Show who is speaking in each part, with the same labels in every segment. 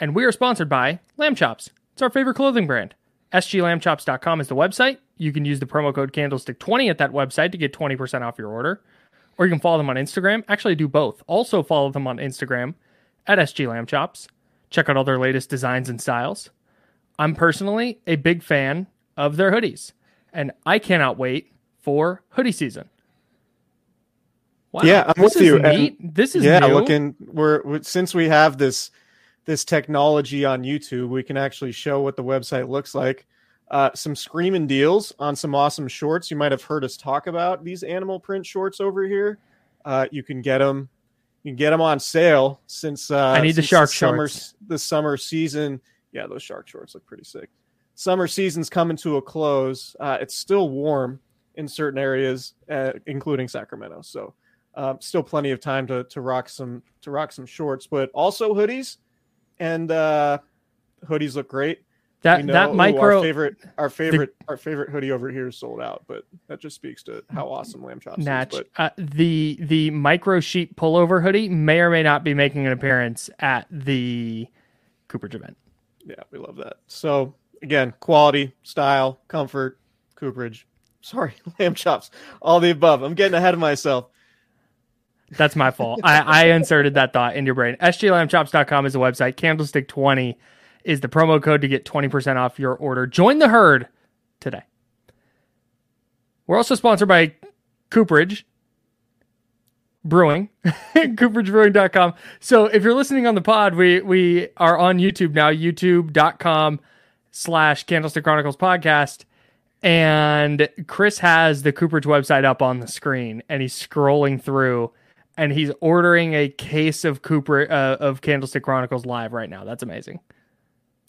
Speaker 1: and we are sponsored by Lamb Chops. It's our favorite clothing brand. SGLambchops.com is the website. You can use the promo code Candlestick20 at that website to get 20% off your order. Or you can follow them on Instagram. Actually, do both. Also, follow them on Instagram at SGLambchops. Check out all their latest designs and styles. I'm personally a big fan of their hoodies, and I cannot wait for hoodie season.
Speaker 2: Wow, yeah, I'm with you.
Speaker 1: Neat. This is
Speaker 2: yeah.
Speaker 1: new.
Speaker 2: Looking, we're, we're since we have this this technology on YouTube, we can actually show what the website looks like. Uh, some screaming deals on some awesome shorts. You might have heard us talk about these animal print shorts over here. Uh, you can get them. You can get them on sale since uh,
Speaker 1: I need the shark the summer,
Speaker 2: shorts. The summer season yeah, those shark shorts look pretty sick. Summer season's coming to a close. Uh, it's still warm in certain areas, uh, including Sacramento. So, um, still plenty of time to to rock some to rock some shorts, but also hoodies. And uh, hoodies look great.
Speaker 1: That that micro
Speaker 2: our favorite our favorite the, our favorite hoodie over here is sold out, but that just speaks to how awesome Lamb Chops
Speaker 1: Natch,
Speaker 2: is.
Speaker 1: But uh, the the micro sheet pullover hoodie may or may not be making an appearance at the Cooperage event.
Speaker 2: Yeah, we love that. So again, quality, style, comfort, cooperage. Sorry, lamb chops, all the above. I'm getting ahead of myself.
Speaker 1: That's my fault. I, I inserted that thought in your brain. SGLambchops.com is the website. Candlestick20 is the promo code to get 20% off your order. Join the herd today. We're also sponsored by Cooperage Brewing, CooperageBrewing.com. So if you're listening on the pod, we we are on YouTube now, youtube.com slash Candlestick Chronicles podcast. And Chris has the Cooperage website up on the screen and he's scrolling through and he's ordering a case of Cooper uh, of Candlestick Chronicles live right now. That's amazing.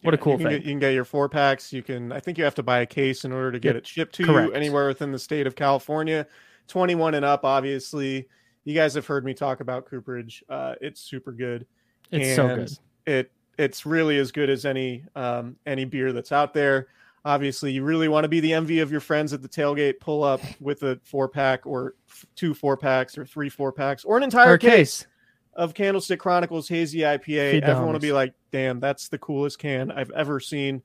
Speaker 1: What
Speaker 2: yeah,
Speaker 1: a cool
Speaker 2: you
Speaker 1: thing.
Speaker 2: Get, you can get your four packs. You can, I think you have to buy a case in order to get
Speaker 1: yep.
Speaker 2: it shipped to
Speaker 1: Correct.
Speaker 2: you anywhere within the state of California. 21 and up, obviously you guys have heard me talk about cooperage. Uh, it's super good.
Speaker 1: It's and so good.
Speaker 2: It it's really as good as any um, any beer that's out there. Obviously, you really want to be the envy of your friends at the tailgate. Pull up with a four pack or two four packs or three four packs or an entire
Speaker 1: case.
Speaker 2: case of Candlestick Chronicles Hazy IPA. Everyone will be like, "Damn, that's the coolest can I've ever seen,"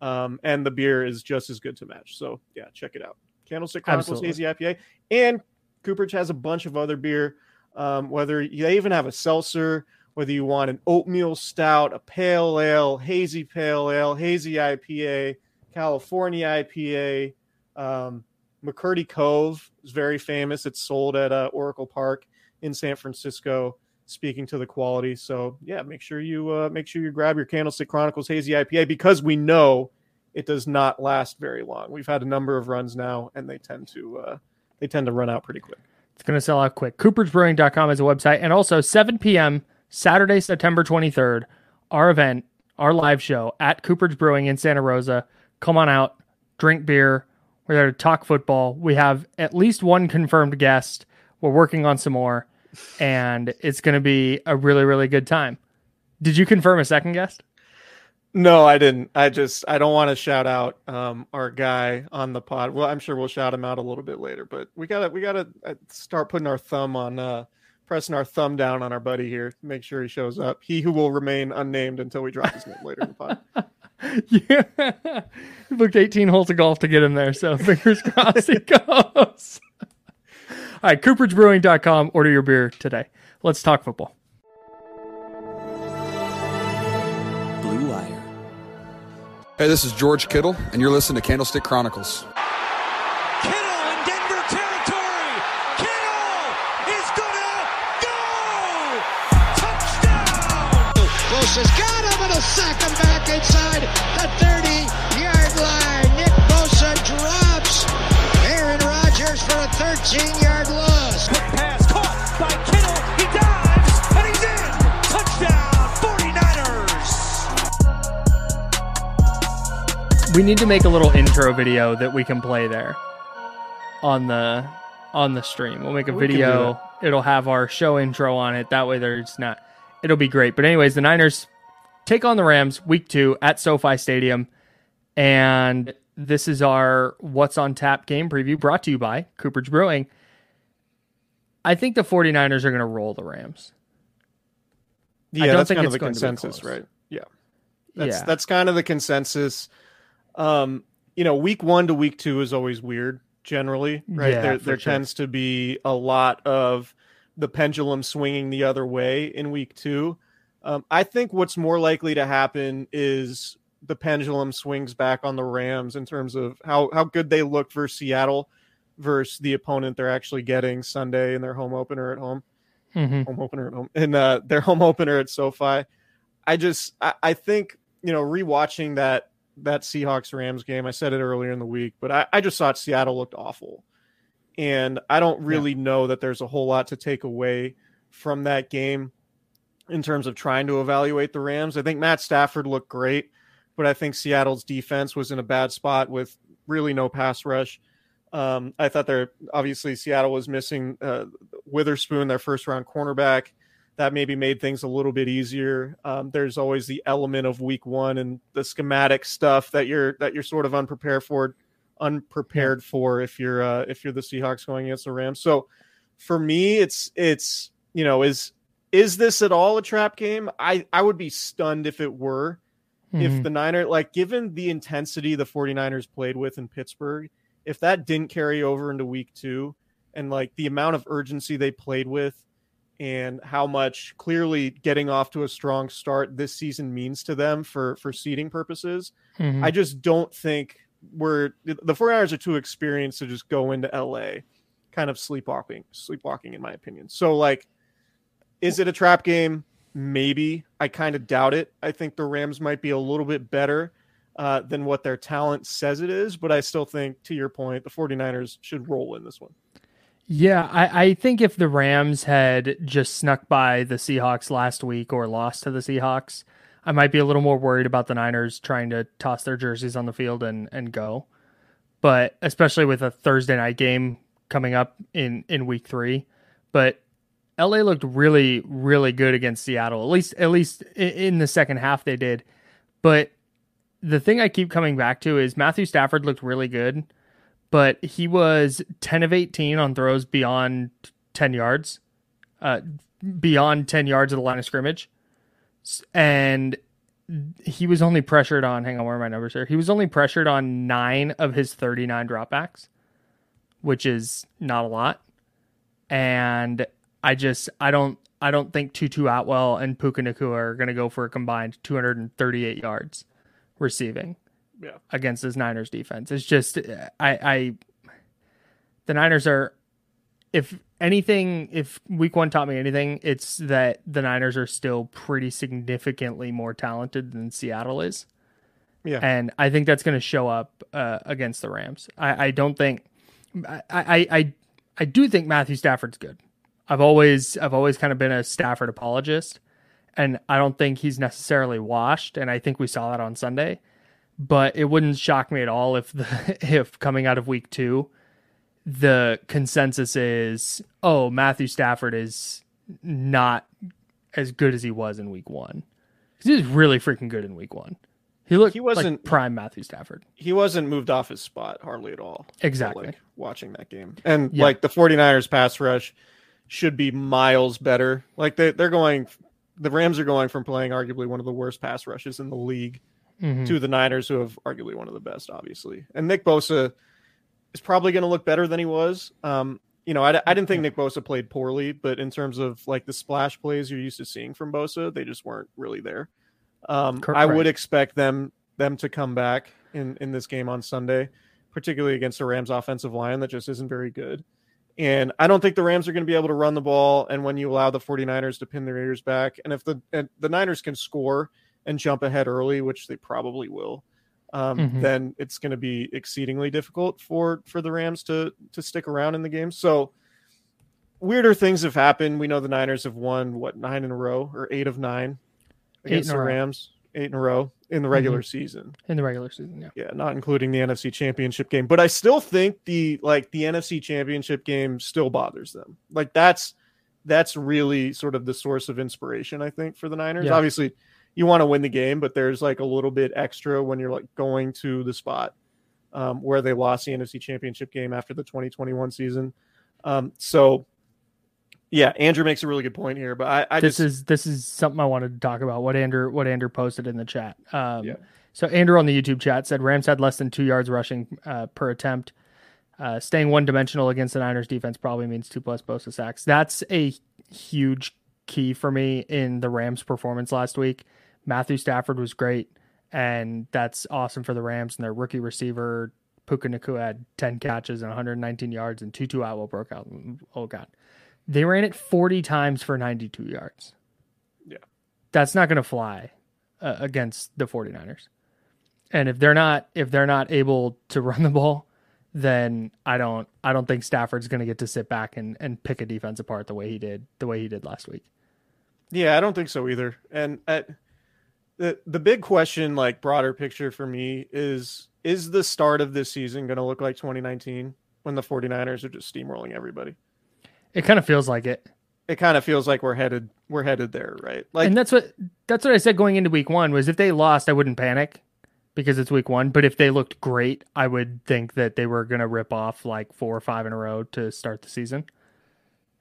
Speaker 2: um, and the beer is just as good to match. So yeah, check it out. Candlestick Chronicles Absolutely. Hazy IPA and Cooperage has a bunch of other beer. Um, whether they even have a seltzer, whether you want an oatmeal stout, a pale ale, hazy pale ale, hazy IPA, California IPA. Um, McCurdy Cove is very famous. It's sold at uh, Oracle Park in San Francisco. Speaking to the quality, so yeah, make sure you uh, make sure you grab your Candlestick Chronicles Hazy IPA because we know it does not last very long. We've had a number of runs now, and they tend to uh, they tend to run out pretty quick.
Speaker 1: It's going to sell out quick. CooperageBrewing.com is a website. And also, 7 p.m., Saturday, September 23rd, our event, our live show at Cooper's Brewing in Santa Rosa. Come on out, drink beer. We're there to talk football. We have at least one confirmed guest. We're working on some more, and it's going to be a really, really good time. Did you confirm a second guest?
Speaker 2: No, I didn't. I just I don't want to shout out um, our guy on the pod. Well, I'm sure we'll shout him out a little bit later, but we gotta we gotta uh, start putting our thumb on uh, pressing our thumb down on our buddy here. Make sure he shows up. He who will remain unnamed until we drop his name later in the pod.
Speaker 1: yeah, booked 18 holes of golf to get him there, so fingers crossed he goes. All right, CooperageBrewing.com. Order your beer today. Let's talk football. Blue Wire.
Speaker 3: Hey, this is George Kittle, and you're listening to Candlestick Chronicles.
Speaker 4: 15-yard loss.
Speaker 5: Quick pass caught by Kittle. He dives, and he's in. Touchdown, 49ers.
Speaker 1: We need to make a little intro video that we can play there on the on the stream. We'll make a
Speaker 2: we
Speaker 1: video. It'll have our show intro on it. That way there's not it'll be great. But anyways, the Niners take on the Rams week 2 at SoFi Stadium and this is our what's on tap game preview brought to you by Cooperage Brewing. I think the 49ers are going to roll the Rams.
Speaker 2: Yeah,
Speaker 1: don't
Speaker 2: that's
Speaker 1: think
Speaker 2: kind of the
Speaker 1: going to be
Speaker 2: consensus, right? Yeah. That's
Speaker 1: yeah.
Speaker 2: that's kind of the consensus. Um, you know, week one to week two is always weird, generally, right?
Speaker 1: Yeah,
Speaker 2: there there
Speaker 1: sure.
Speaker 2: tends to be a lot of the pendulum swinging the other way in week two. Um, I think what's more likely to happen is the pendulum swings back on the Rams in terms of how how good they look versus Seattle versus the opponent they're actually getting Sunday in their home opener at home
Speaker 1: Mhm.
Speaker 2: home opener at home in uh, their home opener at SoFi. I just I, I think you know rewatching that that Seahawks Rams game. I said it earlier in the week, but I, I just thought Seattle looked awful, and I don't really know that there's a whole lot to take away from that game in terms of trying to evaluate the Rams. I think Matt Stafford looked great, but I think Seattle's defense was in a bad spot with really no pass rush. Um, I thought they're obviously Seattle was missing uh, Witherspoon, their first round cornerback. That maybe made things a little bit easier. Um, there's always the element of week one and the schematic stuff that you're that you're sort of unprepared for, unprepared for if you're uh, if you're the Seahawks going against the Rams. So for me, it's it's you know is is this at all a trap game? I I would be stunned if it were if
Speaker 1: Mhm.
Speaker 2: the Niner like given the intensity the 49ers played with in Pittsburgh, if that didn't carry over into week 2 and like the amount of urgency they played with and how much clearly getting off to a strong start this season means to them for for seeding purposes,
Speaker 1: Mhm.
Speaker 2: I just don't think we're the 49ers are too experienced to just go into LA kind of sleepwalking, sleepwalking in my opinion. So like is it a trap game? Maybe. I kind of doubt it. I think the Rams might be a little bit better uh, than what their talent says it is, but I still think, to your point, the 49ers should roll in this one.
Speaker 1: Yeah, I, I think if the Rams had just snuck by the Seahawks last week or lost to the Seahawks, I might be a little more worried about the Niners trying to toss their jerseys on the field and, and go. But especially with a Thursday night game coming up in, in week three. But LA looked really, really good against Seattle. At least at least in the second half they did. But the thing I keep coming back to is Matthew Stafford looked really good but he was 10 of 18 on throws beyond 10 yards, uh, beyond 10 yards of the line of scrimmage. And he was only pressured on, hang on, where are my numbers here? He was only pressured on nine of his 39 dropbacks, which is not a lot. And I just, I don't, I don't think Tutu Atwell and Puka Nacua are going to go for a combined 238 yards receiving
Speaker 2: Yeah.
Speaker 1: against this Niners defense. It's just I I the Niners are if anything if week 1 taught me anything, it's that the Niners are still pretty significantly more talented than Seattle is.
Speaker 2: Yeah.
Speaker 1: And I think that's going to show up uh, against the Rams. I, I don't think I, I I I do think Matthew Stafford's good. I've always I've always kind of been a Stafford apologist and I don't think he's necessarily washed and I think we saw that on Sunday but it wouldn't shock me at all if the if coming out of week two the consensus is oh matthew stafford is not as good as he was in week one he was really freaking good in week one He looked he wasn't like prime Matthew Stafford.
Speaker 2: He wasn't moved off his spot hardly at all.
Speaker 1: Exactly.
Speaker 2: Like, watching that game. And yeah. like the 49ers pass rush should be miles better. Like they they're going the Rams are going from playing arguably one of the worst pass rushes in the league mm-hmm. to the Niners who have arguably one of the best obviously. And Nick Bosa is probably going to look better than he was. Um, you know, I, I didn't think Nick Bosa played poorly, but in terms of like the splash plays you're used to seeing from Bosa, they just weren't really there. Um, I would expect them them to come back in in this game on Sunday, particularly against the Rams offensive line that just isn't very good. And I don't think the Rams are going to be able to run the ball. And when you allow the 49ers to pin their ears back, and if the and the Niners can score and jump ahead early, which they probably will, um, mm-hmm. then it's going to be exceedingly difficult for for the Rams to to stick around in the game. So weirder things have happened. We know the Niners have won what nine in a row or eight of nine against the Rams, eight in a row in the regular mm-hmm. season.
Speaker 1: In the regular season, yeah.
Speaker 2: Yeah, not including the NFC Championship game. But I still think the like the NFC Championship game still bothers them. Like that's that's really sort of the source of inspiration, I think, for the Niners. Yeah. Obviously, you want to win the game, but there's like a little bit extra when you're like going to the spot um, where they lost the NFC Championship game after the 2021 season. Um, so, yeah, Andrew makes a really good point here, but I, I
Speaker 1: this
Speaker 2: just,
Speaker 1: is this is something I wanted to talk about. What Andrew what Andrew posted in the chat. Um, yeah. So Andrew on the YouTube chat said Rams had less than two yards rushing uh, per attempt. Uh, staying one dimensional against the Niners defense probably means two plus Bosa sacks. That's a huge key for me in the Rams performance last week. Matthew Stafford was great, and that's awesome for the Rams and their rookie receiver. Puka Nacua had 10 catches and 119 yards, and Tutu Atwell broke out. Oh, God. They ran it 40 times for 92 yards.
Speaker 2: Yeah.
Speaker 1: That's not going to fly uh, against the 49ers. And if they're not if they're not able to run the ball, then I don't I don't think Stafford's going to get to sit back and and pick a defense apart the way he did the way he did last week.
Speaker 2: Yeah, I don't think so either. And at the the big question, like broader picture for me, is is the start of this season going to look like 2019 when the 49ers are just steamrolling everybody?
Speaker 1: It kind of feels like it.
Speaker 2: It kind of feels like we're headed we're headed there, right?
Speaker 1: Like, and that's what that's what I said going into week one was if they lost, I wouldn't panic because it's week one. But if they looked great, I would think that they were going to rip off like four or five in a row to start the season,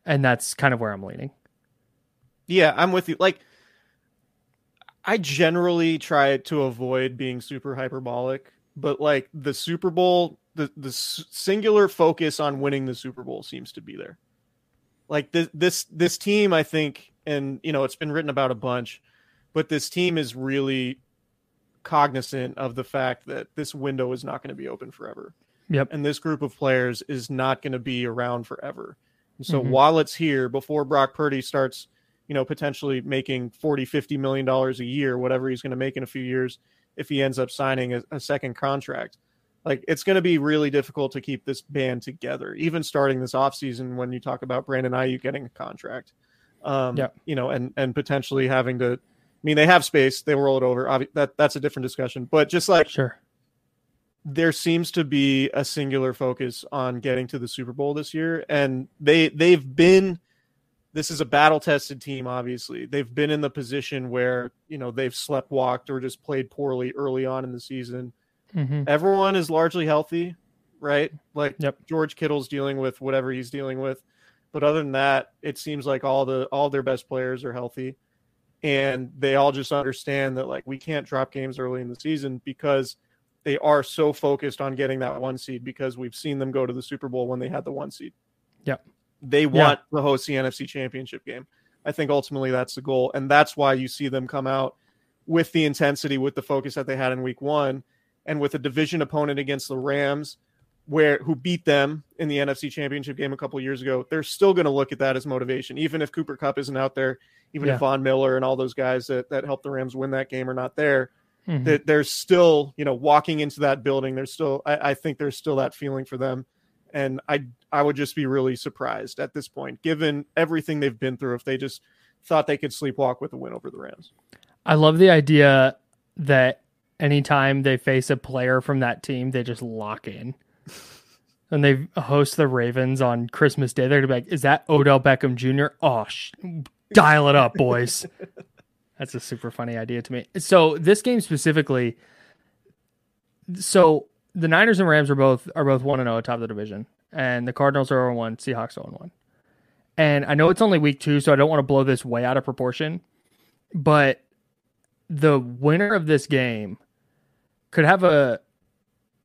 Speaker 1: and that's kind of where I'm leaning.
Speaker 2: Yeah, I'm with you. Like I generally try to avoid being super hyperbolic, but like the Super Bowl, the the singular focus on winning the Super Bowl seems to be there. Like this this this team, I think, and you know, it's been written about a bunch, but this team is really cognizant of the fact that this window is not going to be open forever.
Speaker 1: Yep.
Speaker 2: And this group of players is not going to be around forever. And so mm-hmm. while it's here, before Brock Purdy starts you know, potentially making 40, 50 million dollars a year, whatever he's going to make in a few years if he ends up signing a, a second contract. Like it's going to be really difficult to keep this band together, even starting this offseason when you talk about Brandon Aiyuk getting a contract. Um, yeah. you know, and and potentially having to I mean, they have space, they roll it over. That that's a different discussion. But just like
Speaker 1: sure.
Speaker 2: There seems to be a singular focus on getting to the Super Bowl this year, and they they've been this is a battle tested team obviously they've been in the position where you know they've slept walked or just played poorly early on in the season mm-hmm. everyone is largely healthy right like
Speaker 1: yep.
Speaker 2: george kittle's dealing with whatever he's dealing with but other than that it seems like all the all their best players are healthy and they all just understand that like we can't drop games early in the season because they are so focused on getting that one seed because we've seen them go to the super bowl when they had the one seed
Speaker 1: Yeah,
Speaker 2: they want yeah. to host the NFC Championship game. I think ultimately that's the goal, and that's why you see them come out with the intensity, with the focus that they had in Week One, and with a division opponent against the Rams, where who beat them in the NFC Championship game a couple years ago. They're still going to look at that as motivation, even if Cooper Kupp isn't out there, even yeah. if Von Miller and all those guys that that helped the Rams win that game are not there. Mm-hmm. That there's still, you know, walking into that building. There's still, I, I think there's still that feeling for them and I I would just be really surprised at this point, given everything they've been through, if they just thought they could sleepwalk with a win over the Rams.
Speaker 1: I love the idea that anytime they face a player from that team, they just lock in. and they host the Ravens on Christmas Day. They're gonna be like, "Is that Odell Beckham Jr.? Oh, sh- dial it up, boys." That's a super funny idea to me. So this game specifically, so the Niners and Rams are both are both one and oh zero top of the division, and the Cardinals are 0 one, Seahawks 0 one. And I know it's only week two, so I don't want to blow this way out of proportion, but the winner of this game could have a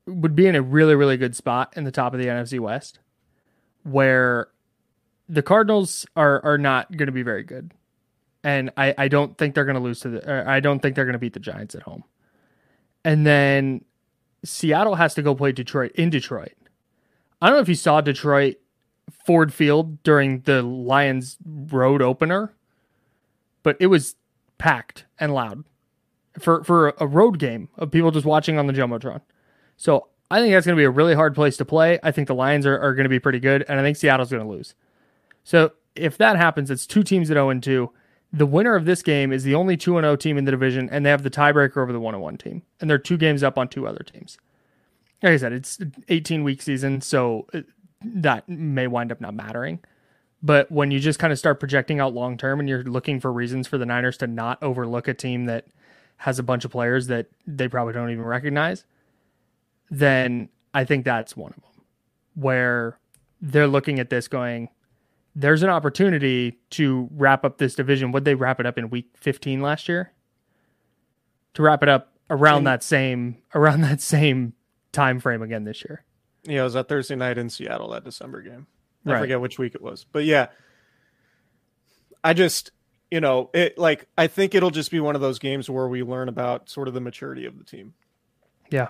Speaker 1: would be in a really really good spot in the top of the NFC West, where the Cardinals are are not going to be very good, and I I don't think they're going to lose to the uh, I don't think they're going to beat the Giants at home, and then Seattle has to go play Detroit in Detroit. I don't know if you saw Detroit Ford Field during the Lions road opener, but it was packed and loud for for a road game of people just watching on the jumbotron. So I think that's going to be a really hard place to play. I think the Lions are, are going to be pretty good, and I think Seattle's going to lose. So if that happens, it's two teams at 0 and 2. The winner of this game is the only 2 and 0 team in the division, and they have the tiebreaker over the 1 and 1 team. And they're two games up on two other teams. Like I said, it's 18 week season, so uh, that may wind up not mattering. But when you just kind of start projecting out long term and you're looking for reasons for the Niners to not overlook a team that has a bunch of players that they probably don't even recognize, then I think that's one of them where they're looking at this going, there's an opportunity to wrap up this division. Would they wrap it up in week 15 last year? To wrap it up around and, that same around that same time frame again this year.
Speaker 2: Yeah, it was that Thursday night in Seattle, that December game. I right. forget which week it was. But yeah. I just you know, it like I think it'll just be one of those games where we learn about sort of the maturity of the team.
Speaker 1: Yeah.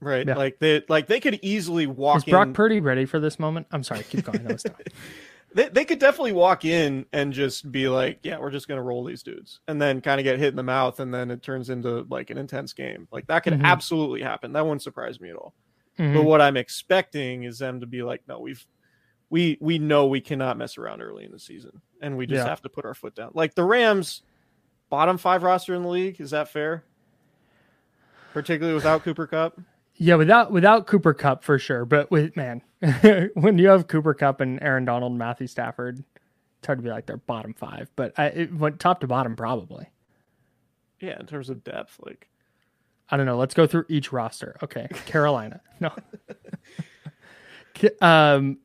Speaker 2: Right. Yeah. Like they like they could easily walk
Speaker 1: Is Brock in... Purdy ready for this moment? I'm sorry, keep going. No,
Speaker 2: they, they could definitely walk in and just be like, yeah, we're just gonna roll these dudes, and then kind of get hit in the mouth, and then it turns into like an intense game. Like that could mm-hmm. absolutely happen. That wouldn't surprise me at all. Mm-hmm. But what I'm expecting is them to be like, no, we've we we know we cannot mess around early in the season, and we just yeah. have to put our foot down. Like the Rams, bottom five roster in the league. Is that fair? Particularly without Cooper Kupp.
Speaker 1: Yeah, without without Cooper Kupp for sure. But with man, when you have Cooper Kupp and Aaron Donald, and Matthew Stafford, it's hard to be like they're bottom five. But I, it went top to bottom probably.
Speaker 2: Yeah, in terms of depth, like
Speaker 1: I don't know. Let's go through each roster. Okay, Carolina. No. um,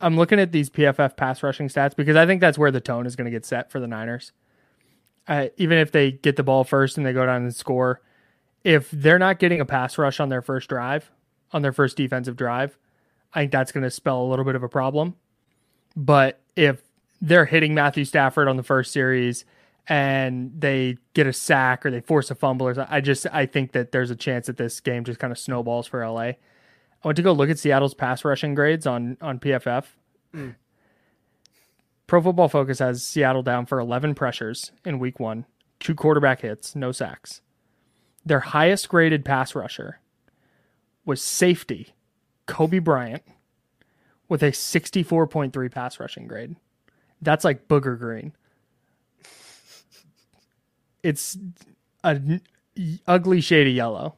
Speaker 1: I'm looking at these PFF pass rushing stats because I think that's where the tone is going to get set for the Niners. Uh, even if they get the ball first and they go down and score, if they're not getting a pass rush on their first drive, on their first defensive drive, I think that's going to spell a little bit of a problem. But if they're hitting Matthew Stafford on the first series and they get a sack or they force a fumble, or I just I think that there's a chance that this game just kind of snowballs for LA. I went to go look at Seattle's pass rushing grades on on PFF. Mm. Pro Football Focus has Seattle down for 11 pressures in week 1, two quarterback hits, no sacks. Their highest graded pass rusher was safety Coby Bryant with a 64.3 pass rushing grade. That's like booger green. It's a ugly shade of yellow,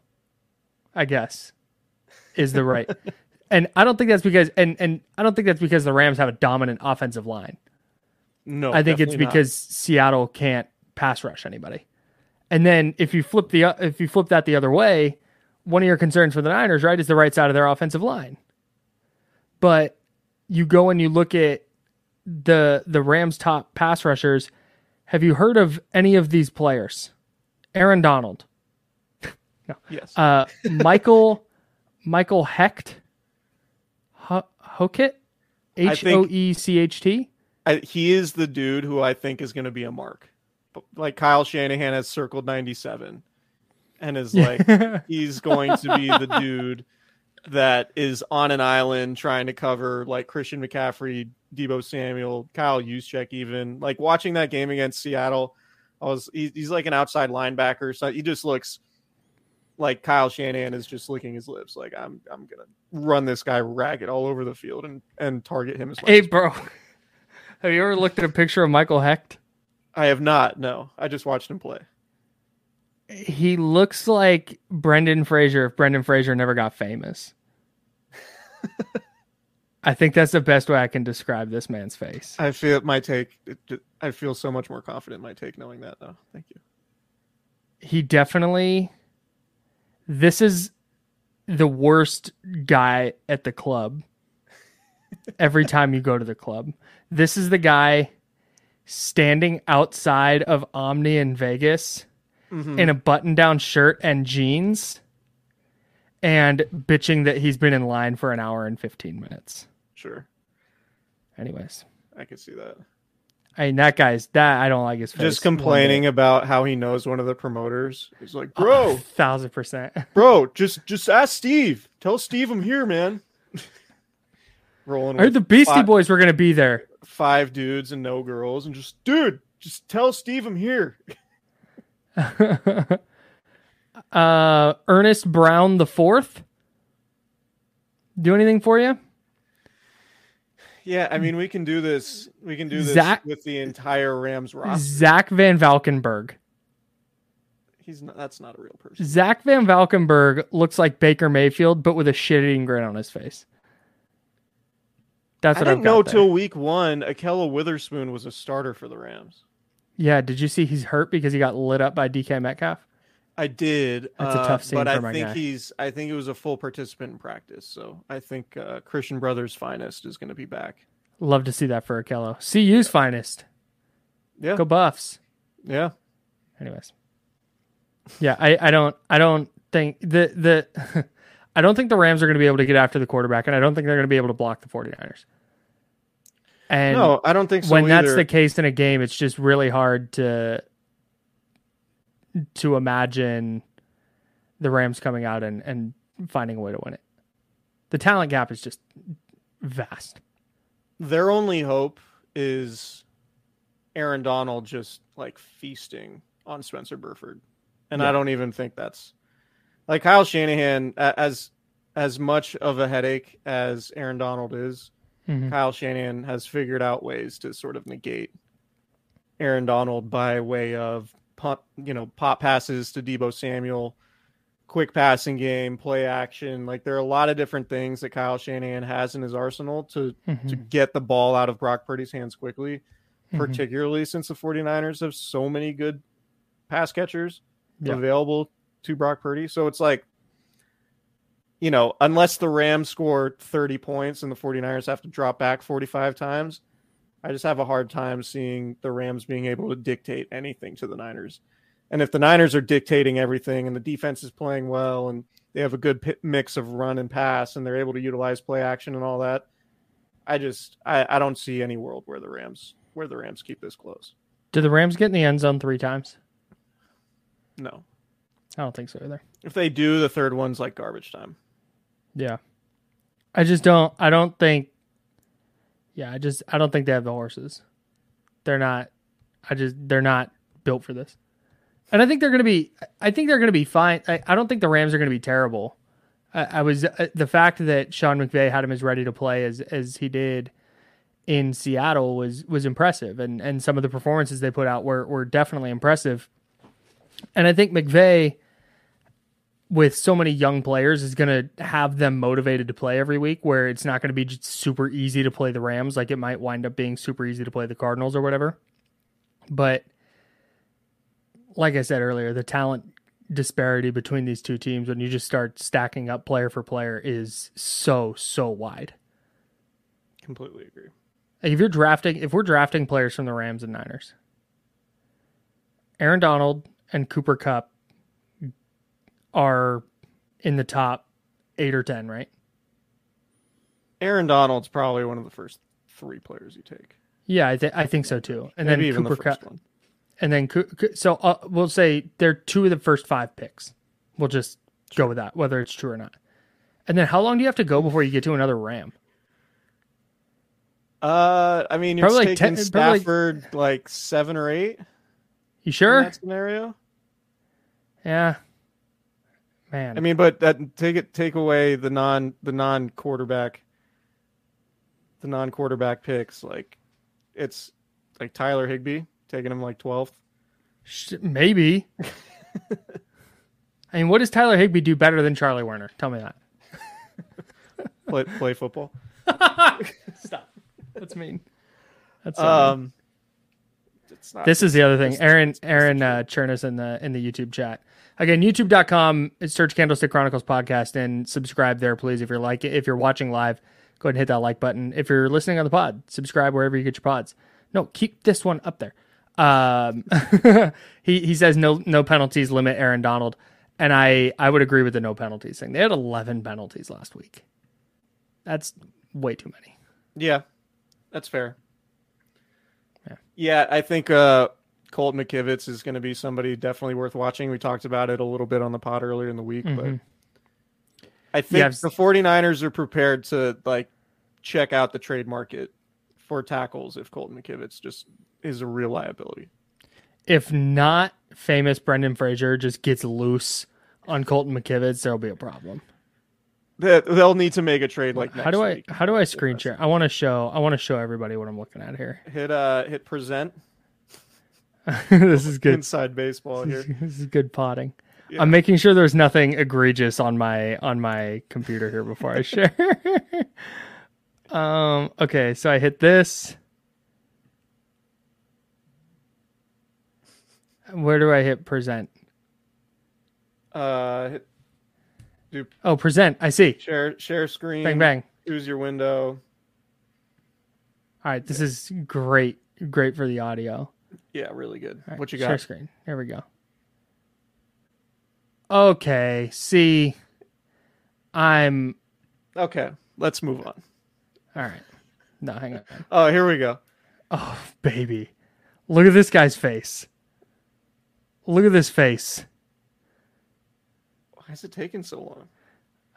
Speaker 1: I guess is the right. and I don't think that's because and and I don't think that's because the Rams have a dominant offensive line.
Speaker 2: No,
Speaker 1: I think it's because not. Seattle can't pass rush anybody. And then if you flip the if you flip that the other way, one of your concerns for the Niners, right, is the right side of their offensive line. But you go and you look at the the Rams top pass rushers. Have you heard of any of these players? Aaron Donald.
Speaker 2: no. Yes.
Speaker 1: Uh, Michael Michael Hoecht, Hokit, H O E C H T.
Speaker 2: He is the dude who I think is going to be a mark. Like Kyle Shanahan has circled 97 and is like, he's going to be the dude that is on an island trying to cover like Christian McCaffrey, Deebo Samuel, Kyle Juszczyk, even like watching that game against Seattle. I was he's like an outside linebacker, so he just looks like Kyle Shanahan is just licking his lips. Like I'm I'm gonna run this guy ragged all over the field and and target him as much.
Speaker 1: Hey, bro, have you ever looked at a picture of Michael Hoecht?
Speaker 2: I have not. No, I just watched him play.
Speaker 1: He looks like Brendan Fraser if Brendan Fraser never got famous. I think that's the best way I can describe this man's face.
Speaker 2: I feel my take. I feel so much more confident in my take knowing that. Though, thank you.
Speaker 1: he definitely this is the worst guy at the club every time you go to the club. This is the guy standing outside of Omni in Vegas
Speaker 2: Mhm.
Speaker 1: in a button down shirt and jeans and bitching that he's been in line for an hour and 15 minutes.
Speaker 2: Sure,
Speaker 1: Anyways,
Speaker 2: I can see that.
Speaker 1: I mean, that guy's that I don't like his face.
Speaker 2: Just complaining about how he knows one of the promoters. He's like,
Speaker 1: A
Speaker 2: bro,
Speaker 1: thousand percent.
Speaker 2: bro, just just ask Steve. Tell Steve I'm here, man. Rolling
Speaker 1: I heard the Beastie
Speaker 2: five,
Speaker 1: Boys were going to be there.
Speaker 2: five dudes and no girls, and just dude, just tell Steve I'm here.
Speaker 1: uh, Ernest Brown the fourth. Do anything for you?
Speaker 2: Yeah, I mean we can do this. We can do this
Speaker 1: Zach-
Speaker 2: with the entire Rams roster.
Speaker 1: Zach VanValkenburg.
Speaker 2: He's not, that's not a real person.
Speaker 1: Zach VanValkenburg looks like Baker Mayfield, but with a shit-eating grin on his face. That's what
Speaker 2: I
Speaker 1: didn't
Speaker 2: know
Speaker 1: there.
Speaker 2: till week one. Ahkello Witherspoon was a starter for the Rams.
Speaker 1: Yeah, did you see he's hurt because he got lit up by DK Metcalf?
Speaker 2: I did.
Speaker 1: That's a
Speaker 2: uh,
Speaker 1: tough scene
Speaker 2: but
Speaker 1: for
Speaker 2: I think
Speaker 1: guy.
Speaker 2: he's. I think he was a full participant in practice. So I think uh, Christian Brothers' finest is going to be back.
Speaker 1: Love to see that for Ahkello. CU's finest.
Speaker 2: Yeah,
Speaker 1: Go Buffs.
Speaker 2: yeah.
Speaker 1: Anyways. Yeah, I, I don't I don't think the the I don't think the Rams are going to be able to get after the quarterback, and I don't think they're going to be able to block the 49ers. And
Speaker 2: no, I don't think so.
Speaker 1: when that's the case in a game, it's just really hard to to imagine the Rams coming out and, and finding a way to win it. The talent gap is just vast.
Speaker 2: their only hope is Aaron Donald just like feasting on Spencer Burford, and
Speaker 1: Yeah.
Speaker 2: I don't even think that's like Kyle Shanahan as as much of a headache as Aaron Donald is.
Speaker 1: Mhm.
Speaker 2: Kyle Shanahan has figured out ways to sort of negate Aaron Donald by way of pop, you know, pop passes to Deebo Samuel, quick passing game, play action. Like there are a lot of different things that Kyle Shanahan has in his arsenal to
Speaker 1: Mhm.
Speaker 2: to get the ball out of Brock Purdy's hands quickly,
Speaker 1: Mhm.
Speaker 2: particularly since the 49ers have so many good pass catchers
Speaker 1: Yeah.
Speaker 2: available to Brock Purdy. So it's like you know, unless the Rams score 30 points and the 49ers have to drop back 45 times, I just have a hard time seeing the Rams being able to dictate anything to the Niners. And if the Niners are dictating everything and the defense is playing well and they have a good mix of run and pass and they're able to utilize play action and all that, I just I, I don't see any world where the Rams where the Rams keep this close.
Speaker 1: Did the Rams get in the end zone three times?
Speaker 2: No.
Speaker 1: I don't think so either.
Speaker 2: If they do, the third one's like garbage time.
Speaker 1: Yeah. I just don't I don't think yeah, I just I don't think they have the horses. They're not I just they're not built for this. And I think they're going to be I think they're going to be fine. I, I don't think the Rams are going to be terrible. I, I was uh, the fact that Sean McVay had him as ready to play as as he did in Seattle was was impressive and and some of the performances they put out were were definitely impressive. And I think McVay with so many young players is going to have them motivated to play every week where it's not going to be just super easy to play the Rams like it might wind up being super easy to play the Cardinals or whatever. But like I said earlier, the talent disparity between these two teams when you just start stacking up player for player is so so wide.
Speaker 2: Completely agree.
Speaker 1: If you're drafting if we're drafting players from the Rams and Niners, Aaron Donald and Cooper Kupp are in the top eight or ten, right?
Speaker 2: Aaron Donald's probably one of the first three players you take.
Speaker 1: Yeah, I, th- I think so too. And
Speaker 2: Maybe
Speaker 1: then Cooper
Speaker 2: the
Speaker 1: Cup,
Speaker 2: one.
Speaker 1: and then so uh, we'll say they're two of the first five picks. We'll just go with that, whether it's true or not. And then how long do you have to go before you get to another Ram?
Speaker 2: Uh, I mean, you're
Speaker 1: Probably like
Speaker 2: taking
Speaker 1: 10 probably like-
Speaker 2: Stafford like seven or eight
Speaker 1: You sure?
Speaker 2: in that scenario.
Speaker 1: Yeah. Man,
Speaker 2: I mean, but that take it take away the non the non quarterback, the non quarterback picks. Like, it's like Tyler Higbee taking him like twelfth.
Speaker 1: maybe. I mean, what does Tyler Higbee do better than Charlie Woerner? Tell me that.
Speaker 2: Play play football.
Speaker 1: Stop. That's mean. That's
Speaker 2: Um, it's not.
Speaker 1: This is the other thing. Aaron Aaron uh, Chernas in the in the YouTube chat. Again, youtube.com, search Candlestick Chronicles podcast and subscribe there, please. If you're like if you're watching live, go ahead and hit that like button. If you're listening on the pod, subscribe wherever you get your pods. No, keep this one up there. Um, he he says no no penalties limit Aaron Donald, and I I would agree with the no penalties thing. They had 11 penalties last week. That's way too many.
Speaker 2: Yeah, that's fair. Yeah, yeah I think uh, Colt McKivitz is going to be somebody definitely worth watching. We talked about it a little bit on the pod earlier in the week, mm-hmm. but I think yeah, the 49ers are prepared to like check out the trade market for tackles if Colton McKivitz just is a real liability.
Speaker 1: If not famous Brendan Fraser just gets loose on Colton McKivitz, there'll be a problem.
Speaker 2: They'll need to make a trade like
Speaker 1: how do I
Speaker 2: week.
Speaker 1: how do I screen share? I want to show I want to show everybody what I'm looking at here.
Speaker 2: Hit uh hit present.
Speaker 1: this is good
Speaker 2: inside baseball here.
Speaker 1: This is good potting. Yeah. I'm making sure there's nothing egregious on my on my computer here before I share. um okay, so I hit this. Where do I hit present?
Speaker 2: Uh, hit,
Speaker 1: do oh, present. I see.
Speaker 2: Share share screen.
Speaker 1: Bang bang.
Speaker 2: Choose your window.
Speaker 1: All right, this yeah. is great. Great for the audio.
Speaker 2: Yeah, really good. Right, what you got?
Speaker 1: Share screen. There we go. Okay. See, I'm.
Speaker 2: Okay, let's move on.
Speaker 1: All right. No, hang on.
Speaker 2: Oh, here we go.
Speaker 1: Oh, baby. Look at this guy's face. Look at this face.
Speaker 2: Why is it taking so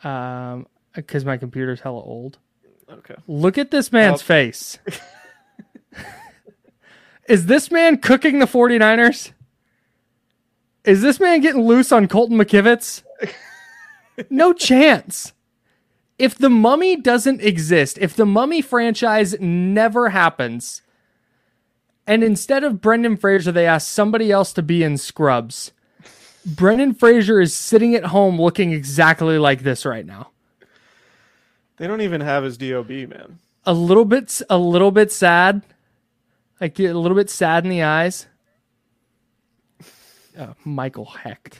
Speaker 1: long? Um, because my computer's hella old.
Speaker 2: Okay.
Speaker 1: Look at this man's face. is this man cooking the 49ers? Is this man getting loose on Colton McKivitz? no chance. If the mummy doesn't exist, if the mummy franchise never happens, and instead of Brendan Fraser, they asked somebody else to be in Scrubs. Brendan Fraser is sitting at home looking exactly like this right now.
Speaker 2: They don't even have his DOB, man.
Speaker 1: A little bit, a little bit sad, like a little bit sad in the eyes. Uh, Michael Hoecht.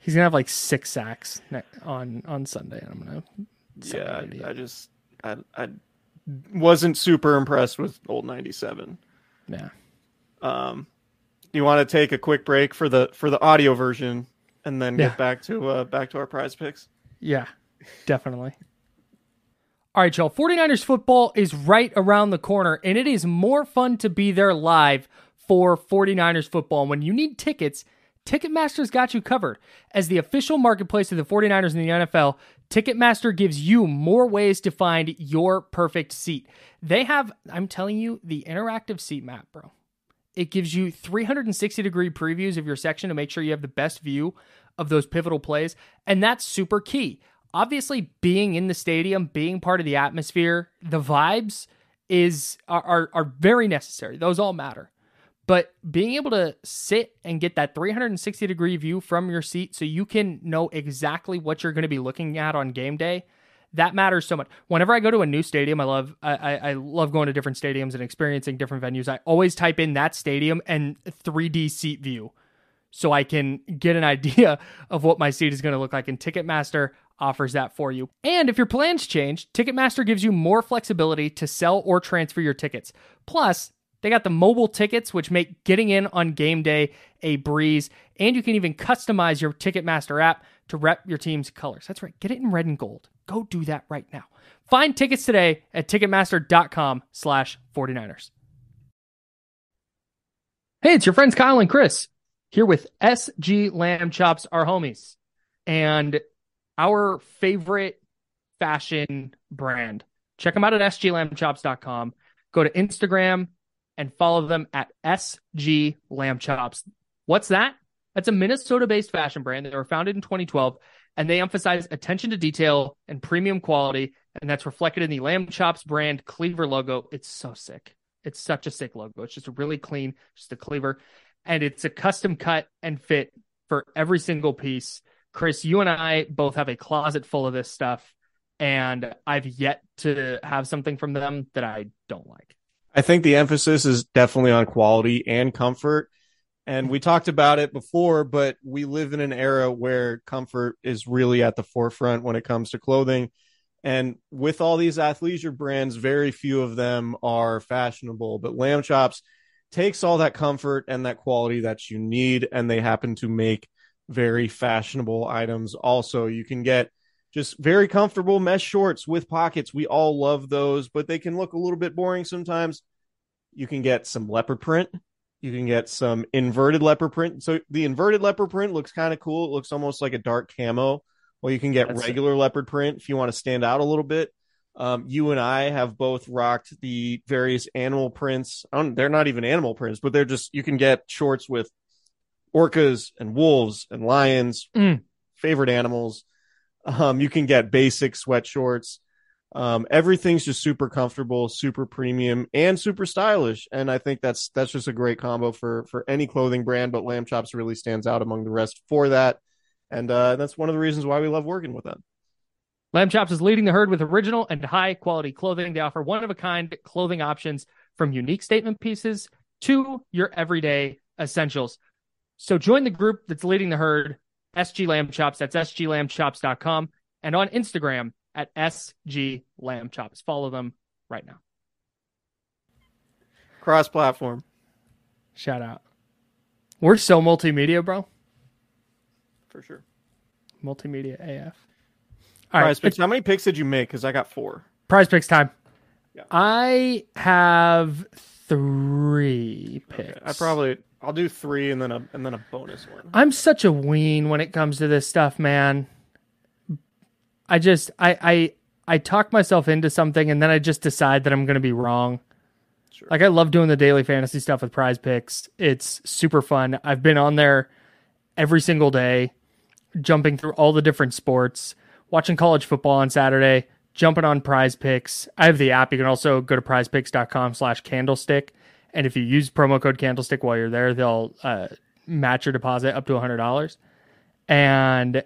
Speaker 1: He's gonna have like six sacks on on Sunday. I'm gonna.
Speaker 2: Yeah, I, I just I I wasn't super impressed with old '97.
Speaker 1: Yeah.
Speaker 2: Um, you want to take a quick break for the for the audio version and then yeah. get back to uh, back to our PrizePicks?
Speaker 1: Yeah, definitely. All right, y'all. 49ers football is right around the corner, and it is more fun to be there live for 49ers football. And when you need tickets, Ticketmaster's got you covered. As the official marketplace of the 49ers in the NFL, Ticketmaster gives you more ways to find your perfect seat. They have, I'm telling you, the interactive seat map, bro. It gives you 360 degree previews of your section to make sure you have the best view of those pivotal plays. And that's super key. Obviously, being in the stadium, being part of the atmosphere, the vibes is are, are, are very necessary. Those all matter. But being able to sit and get that 360 degree view from your seat so you can know exactly what you're going to be looking at on game day, that matters so much. Whenever I go to a new stadium, I love I, I love going to different stadiums and experiencing different venues. I always type in that stadium and 3D seat view so I can get an idea of what my seat is going to look like. In Ticketmaster offers that for you. And if your plans change, Ticketmaster gives you more flexibility to sell or transfer your tickets. Plus, they got the mobile tickets, which make getting in on game day a breeze. And you can even customize your Ticketmaster app to rep your team's colors. That's right. Get it in red and gold. Go do that right now. Find tickets today at Ticketmaster.com slash 49ers. Hey, it's your friends Kyle and Chris here with SG Lamb Chops, our homies, and our favorite fashion brand. Check them out at sglambchops.com. Go to Instagram, and follow them at SG Lamb Chops. What's that? That's a Minnesota based fashion brand. They were founded in 2012 and they emphasize attention to detail and premium quality. And that's reflected in the Lamb Chops brand cleaver logo. It's so sick. It's such a sick logo. It's just really clean, just a cleaver. And it's a custom cut and fit for every single piece. Chris, you and I both have a closet full of this stuff. And I've yet to have something from them that I don't like.
Speaker 2: I think the emphasis is definitely on quality and comfort. And we talked about it before, but we live in an era where comfort is really at the forefront when it comes to clothing. And with all these athleisure brands, very few of them are fashionable. But Lamb Chops takes all that comfort and that quality that you need, and they happen to make very fashionable items. Also, you can get just very comfortable mesh shorts with pockets. We all love those, but they can look a little bit boring sometimes. You can get some leopard print. You can get some inverted leopard print. So the inverted leopard print looks kind of cool. It looks almost like a dark camo. Well, you can get That's regular it. leopard print if you want to stand out a little bit. Um, you and I have both rocked the various animal prints. they're not even animal prints, but they're just you can get shorts with orcas and wolves and lions, mm. favorite animals. Um, you can get basic sweat shorts. Um, everything's just super comfortable, super premium, and super stylish. And I think that's that's just a great combo for for any clothing brand. But Lamb Chops really stands out among the rest for that, and uh, that's one of the reasons why we love working with them.
Speaker 1: Lamb Chops is leading the herd with original and high quality clothing. They offer one of a kind clothing options from unique statement pieces to your everyday essentials. So join the group that's leading the herd, SG Lamb Chops. That's sglambchops.com and on Instagram at SG Lamb Chops. Follow them right now.
Speaker 2: Cross platform.
Speaker 1: Shout out. We're so multimedia, bro.
Speaker 2: For sure.
Speaker 1: Multimedia AF.
Speaker 2: All prize right. picks. How many picks did you make? Because I got four.
Speaker 1: Prize picks time. Yeah. I have three picks. Okay.
Speaker 2: I probably I'll do three and then a and then a bonus one.
Speaker 1: I'm such a ween when it comes to this stuff, man. I just I I I talk myself into something and then I just decide that I'm going to be wrong. Sure. Like I love doing the daily fantasy stuff with Prize Picks. It's super fun. I've been on there every single day, jumping through all the different sports watching college football on Saturday, jumping on prize picks. I have the app. You can also go to prizepicks.com slash candlestick. And if you use promo code candlestick while you're there, they'll uh, match your deposit up to $100. And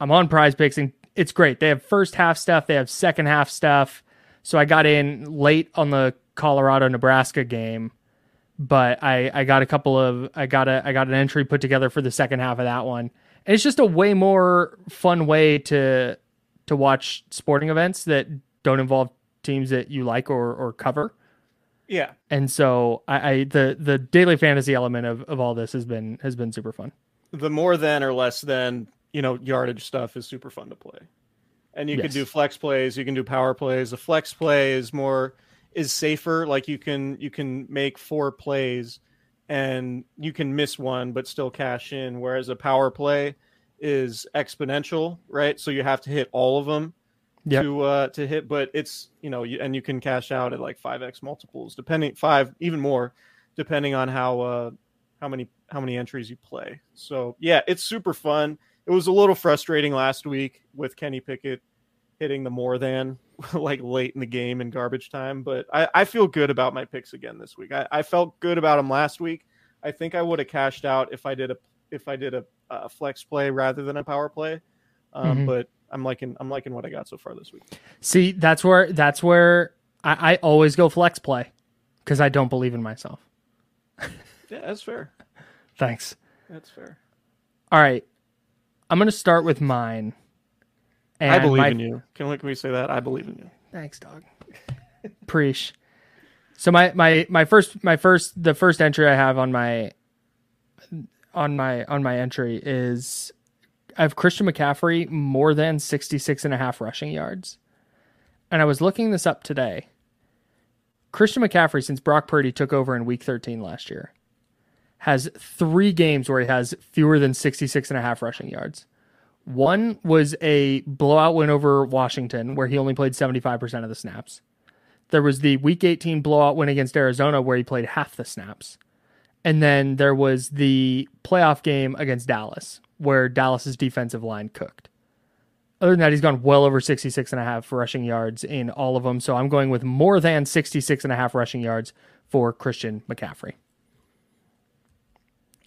Speaker 1: I'm on prize picks and it's great. They have first half stuff, they have second half stuff. So I got in late on the Colorado Nebraska game, but I, I got a couple of I got a I got an entry put together for the second half of that one and it's just a way more fun way to to watch sporting events that don't involve teams that you like or or cover.
Speaker 2: Yeah.
Speaker 1: And so I, I the the daily fantasy element of, of all this has been has been super fun.
Speaker 2: The more than or less than, you know, yardage stuff is super fun to play. And you yes. can do flex plays, you can do power plays. The flex play is more is safer. Like you can you can make four plays and you can miss one but still cash in. Whereas a power play is exponential, right? So you have to hit all of them yep. to uh, to hit. But it's you know, you, and you can cash out at like five x multiples, depending five even more, depending on how uh, how many how many entries you play. So yeah, it's super fun. It was a little frustrating last week with Kenny Pickett hitting the more than like late in the game in garbage time. But I, I feel good about my picks again this week. I, I felt good about them last week. I think I would have cashed out if I did a if I did a, a flex play rather than a power play. Um, mm-hmm. But I'm liking I'm liking what I got so far this week.
Speaker 1: See, that's where that's where I, I always go flex play because I don't believe in myself.
Speaker 2: yeah, that's fair.
Speaker 1: Thanks.
Speaker 2: That's fair.
Speaker 1: All right, I'm gonna start with mine.
Speaker 2: And I believe my... in you. Can we, can we say that? I believe in you.
Speaker 1: Thanks, dog. Preach. So my my my first my first the first entry I have on my on my on my entry is I have Christian McCaffrey more than 66 and a half rushing yards. And I was looking this up today. Christian McCaffrey since Brock Purdy took over in week 13 last year has 3 games where he has fewer than 66 and a half rushing yards. One was a blowout win over Washington, where he only played 75% of the snaps. There was the week 18 blowout win against Arizona, where he played half the snaps. And then there was the playoff game against Dallas, where Dallas's defensive line cooked. Other than that, he's gone well over 66 and a half rushing yards in all of them. So I'm going with more than 66 and a half rushing yards for Christian McCaffrey.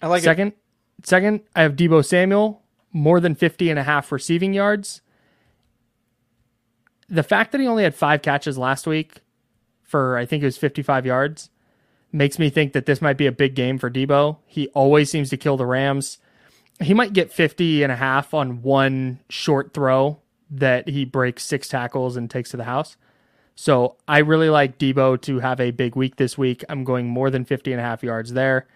Speaker 2: I like
Speaker 1: second,
Speaker 2: it.
Speaker 1: Second, I have Deebo Samuel more than 50 and a half receiving yards. The fact that he only had five catches last week for I think it was 55 yards. Makes me think that this might be a big game for Deebo. He always seems to kill the Rams. He might get 50 and a half on one short throw that he breaks six tackles and takes to the house. So I really like Deebo to have a big week this week. I'm going more than 50 and a half yards there.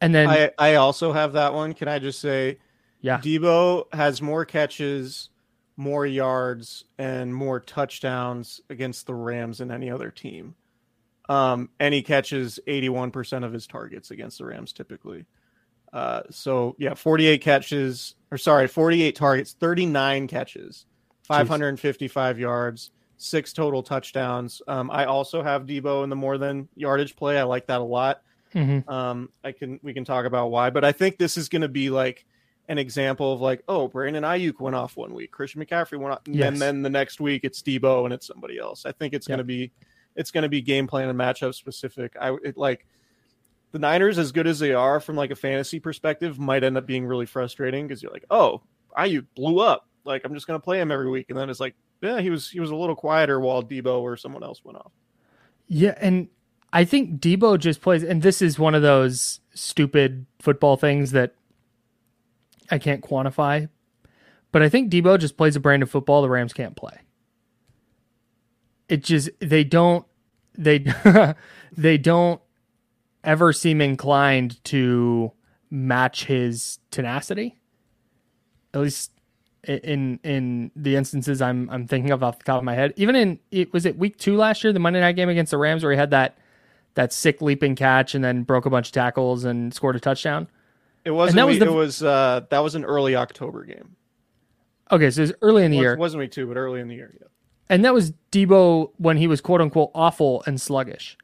Speaker 1: And then
Speaker 2: I, I also have that one. Can I just say,
Speaker 1: yeah,
Speaker 2: Deebo has more catches, more yards, and more touchdowns against the Rams than any other team. Um, and he catches 81% of his targets against the Rams typically. Uh, so yeah, 48 catches, or sorry, 48 targets, 39 catches, 555 Jeez. yards, six total touchdowns. Um, I also have Deebo in the more than yardage play. I like that a lot.
Speaker 1: Mm-hmm.
Speaker 2: Um, I can we can talk about why, but I think this is going to be like an example of like, oh, Brandon Aiyuk went off one week, Christian McCaffrey went off, yes. and then the next week it's Deebo and it's somebody else. I think it's yep. going to be it's going to be game plan and matchup specific. I it, like the Niners, as good as they are from like a fantasy perspective, might end up being really frustrating because you're like, oh, Aiyuk blew up. Like I'm just going to play him every week, and then it's like, yeah, he was he was a little quieter while Deebo or someone else went off.
Speaker 1: Yeah, and I think Deebo just plays, and this is one of those stupid football things that I can't quantify, but I think Deebo just plays a brand of football the Rams can't play. It just they don't they they don't ever seem inclined to match his tenacity. At least in in the instances I'm I'm thinking of off the top of my head. Even in it was it week two last year, the Monday night game against the Rams, where he had that that sick leaping catch and then broke a bunch of tackles and scored a touchdown.
Speaker 2: It wasn't. That was the, it was uh, that was an early October game.
Speaker 1: Okay, so it was early in the
Speaker 2: it
Speaker 1: year.
Speaker 2: It wasn't week two, but early in the year. Yeah.
Speaker 1: And that was Deebo when he was quote unquote awful and sluggish.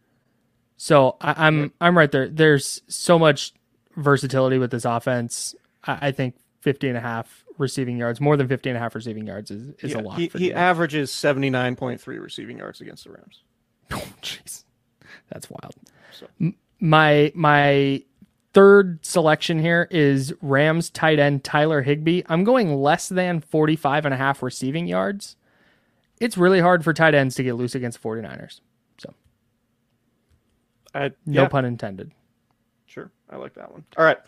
Speaker 1: So I, am I'm, I'm right there. There's so much versatility with this offense. I, I, think 50 and a half receiving yards, more than 50 and a half receiving yards is, is yeah, a lot.
Speaker 2: He, he averages 79.3 receiving yards against the Rams.
Speaker 1: Oh, jeez. That's wild. So. My my third selection here is Rams tight end Tyler Higbee. I'm going less than 45 and a half receiving yards. It's really hard for tight ends to get loose against 49ers.
Speaker 2: I,
Speaker 1: no
Speaker 2: yeah.
Speaker 1: pun intended.
Speaker 2: Sure. I like that one. All right.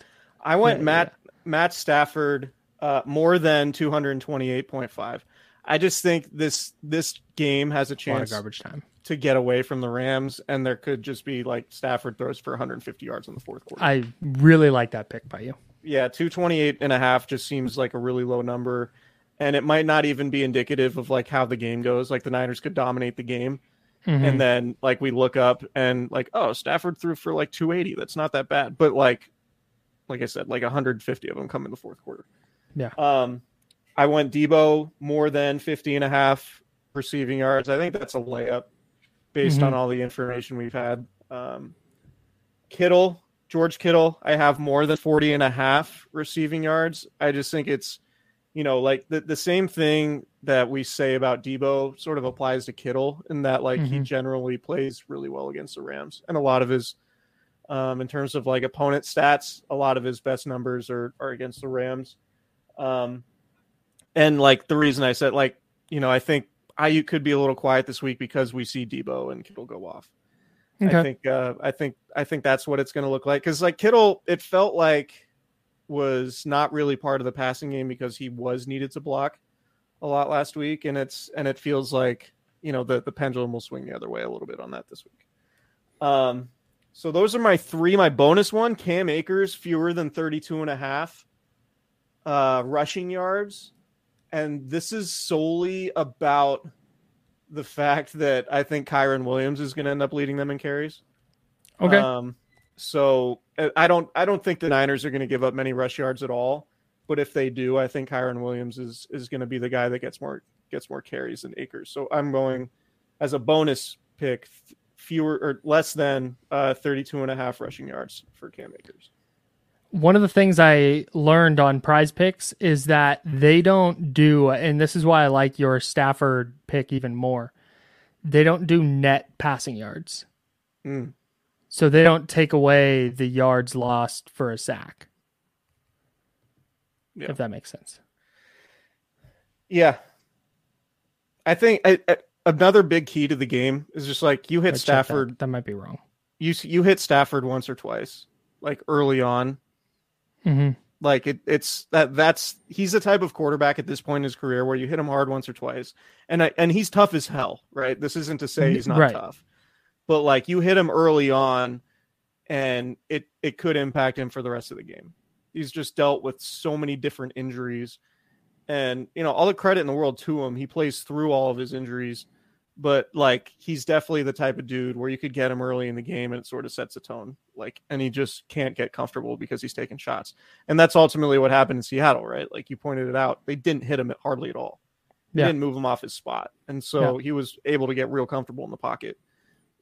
Speaker 2: I went yeah, Matt yeah. Matt Stafford uh, more than 228.5. I just think this this game has a chance
Speaker 1: a garbage time
Speaker 2: to get away from the Rams, and there could just be like Stafford throws for 150 yards in the fourth quarter.
Speaker 1: I really like that pick by you.
Speaker 2: Yeah, 228 and a half just seems like a really low number, and it might not even be indicative of like how the game goes. Like the Niners could dominate the game, mm-hmm. and then like we look up and like oh Stafford threw for like 280. That's not that bad, but like like I said, like 150 of them come in the fourth quarter.
Speaker 1: Yeah.
Speaker 2: Um, I went Deebo more than 50 and a half receiving yards. I think that's a layup based mm-hmm. on all the information we've had. Um, Kittle, George Kittle, I have more than 40 and a half receiving yards. I just think it's, you know, like the, the same thing that we say about Deebo sort of applies to Kittle in that, like, mm-hmm. he generally plays really well against the Rams. And a lot of his, um, in terms of like opponent stats, a lot of his best numbers are, are against the Rams. Um, and like the reason I said like you know I think Aiyuk could be a little quiet this week because we see Deebo and Kittle go off. Okay. I think uh, I think I think that's what it's going to look like because like Kittle, it felt like was not really part of the passing game because he was needed to block a lot last week, and it's and it feels like you know the the pendulum will swing the other way a little bit on that this week. Um, so those are my three. My bonus one, Cam Akers, fewer than 32 and a half uh, rushing yards and this is solely about the fact that I think Kyren Williams is going to end up leading them in carries.
Speaker 1: Okay.
Speaker 2: Um, so uh, I don't I don't think the Niners are going to give up many rush yards at all. But if they do, I think Kyren Williams is is going to be the guy that gets more gets more carries than Akers. So I'm going as a bonus pick fewer or less than uh, 32 and a half rushing yards for Cam Akers
Speaker 1: one of the things I learned on prize picks is that they don't do, and this is why I like your Stafford pick even more. They don't do net passing yards.
Speaker 2: Mm.
Speaker 1: So they don't take away the yards lost for a sack. Yeah. If that makes sense.
Speaker 2: Yeah. I think I, another big key to the game is just like you hit Stafford.
Speaker 1: That. that. might be wrong.
Speaker 2: You you hit Stafford once or twice, like early on.
Speaker 1: Mm-hmm.
Speaker 2: Like it, it's that that's he's the type of quarterback at this point in his career where you hit him hard once or twice, and I, and he's tough as hell, right? This isn't to say he's not right. tough, but like you hit him early on, and it it could impact him for the rest of the game. He's just dealt with so many different injuries, and you know all the credit in the world to him. He plays through all of his injuries but like he's definitely the type of dude where you could get him early in the game and it sort of sets a tone like and he just can't get comfortable because he's taking shots and that's ultimately what happened in seattle right like you pointed it out they didn't hit him hardly at all they yeah. didn't move him off his spot and so yeah. he was able to get real comfortable in the pocket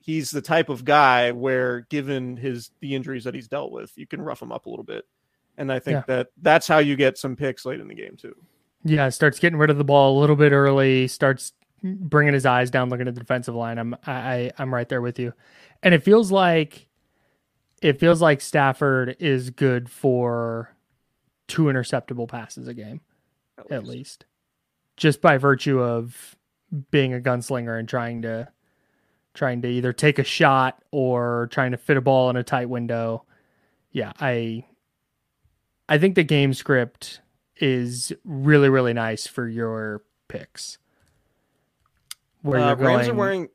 Speaker 2: he's the type of guy where given his the injuries that he's dealt with you can rough him up a little bit and i think yeah. that that's how you get some picks late in the game too
Speaker 1: yeah starts getting rid of the ball a little bit early starts bringing his eyes down, looking at the defensive line. I'm I I'm right there with you, and it feels like it feels like Stafford is good for two interceptable passes a game, at, at least. least, just by virtue of being a gunslinger and trying to trying to either take a shot or trying to fit a ball in a tight window. Yeah, I I think the game script is really really nice for your picks
Speaker 2: where uh, Rams are wearing.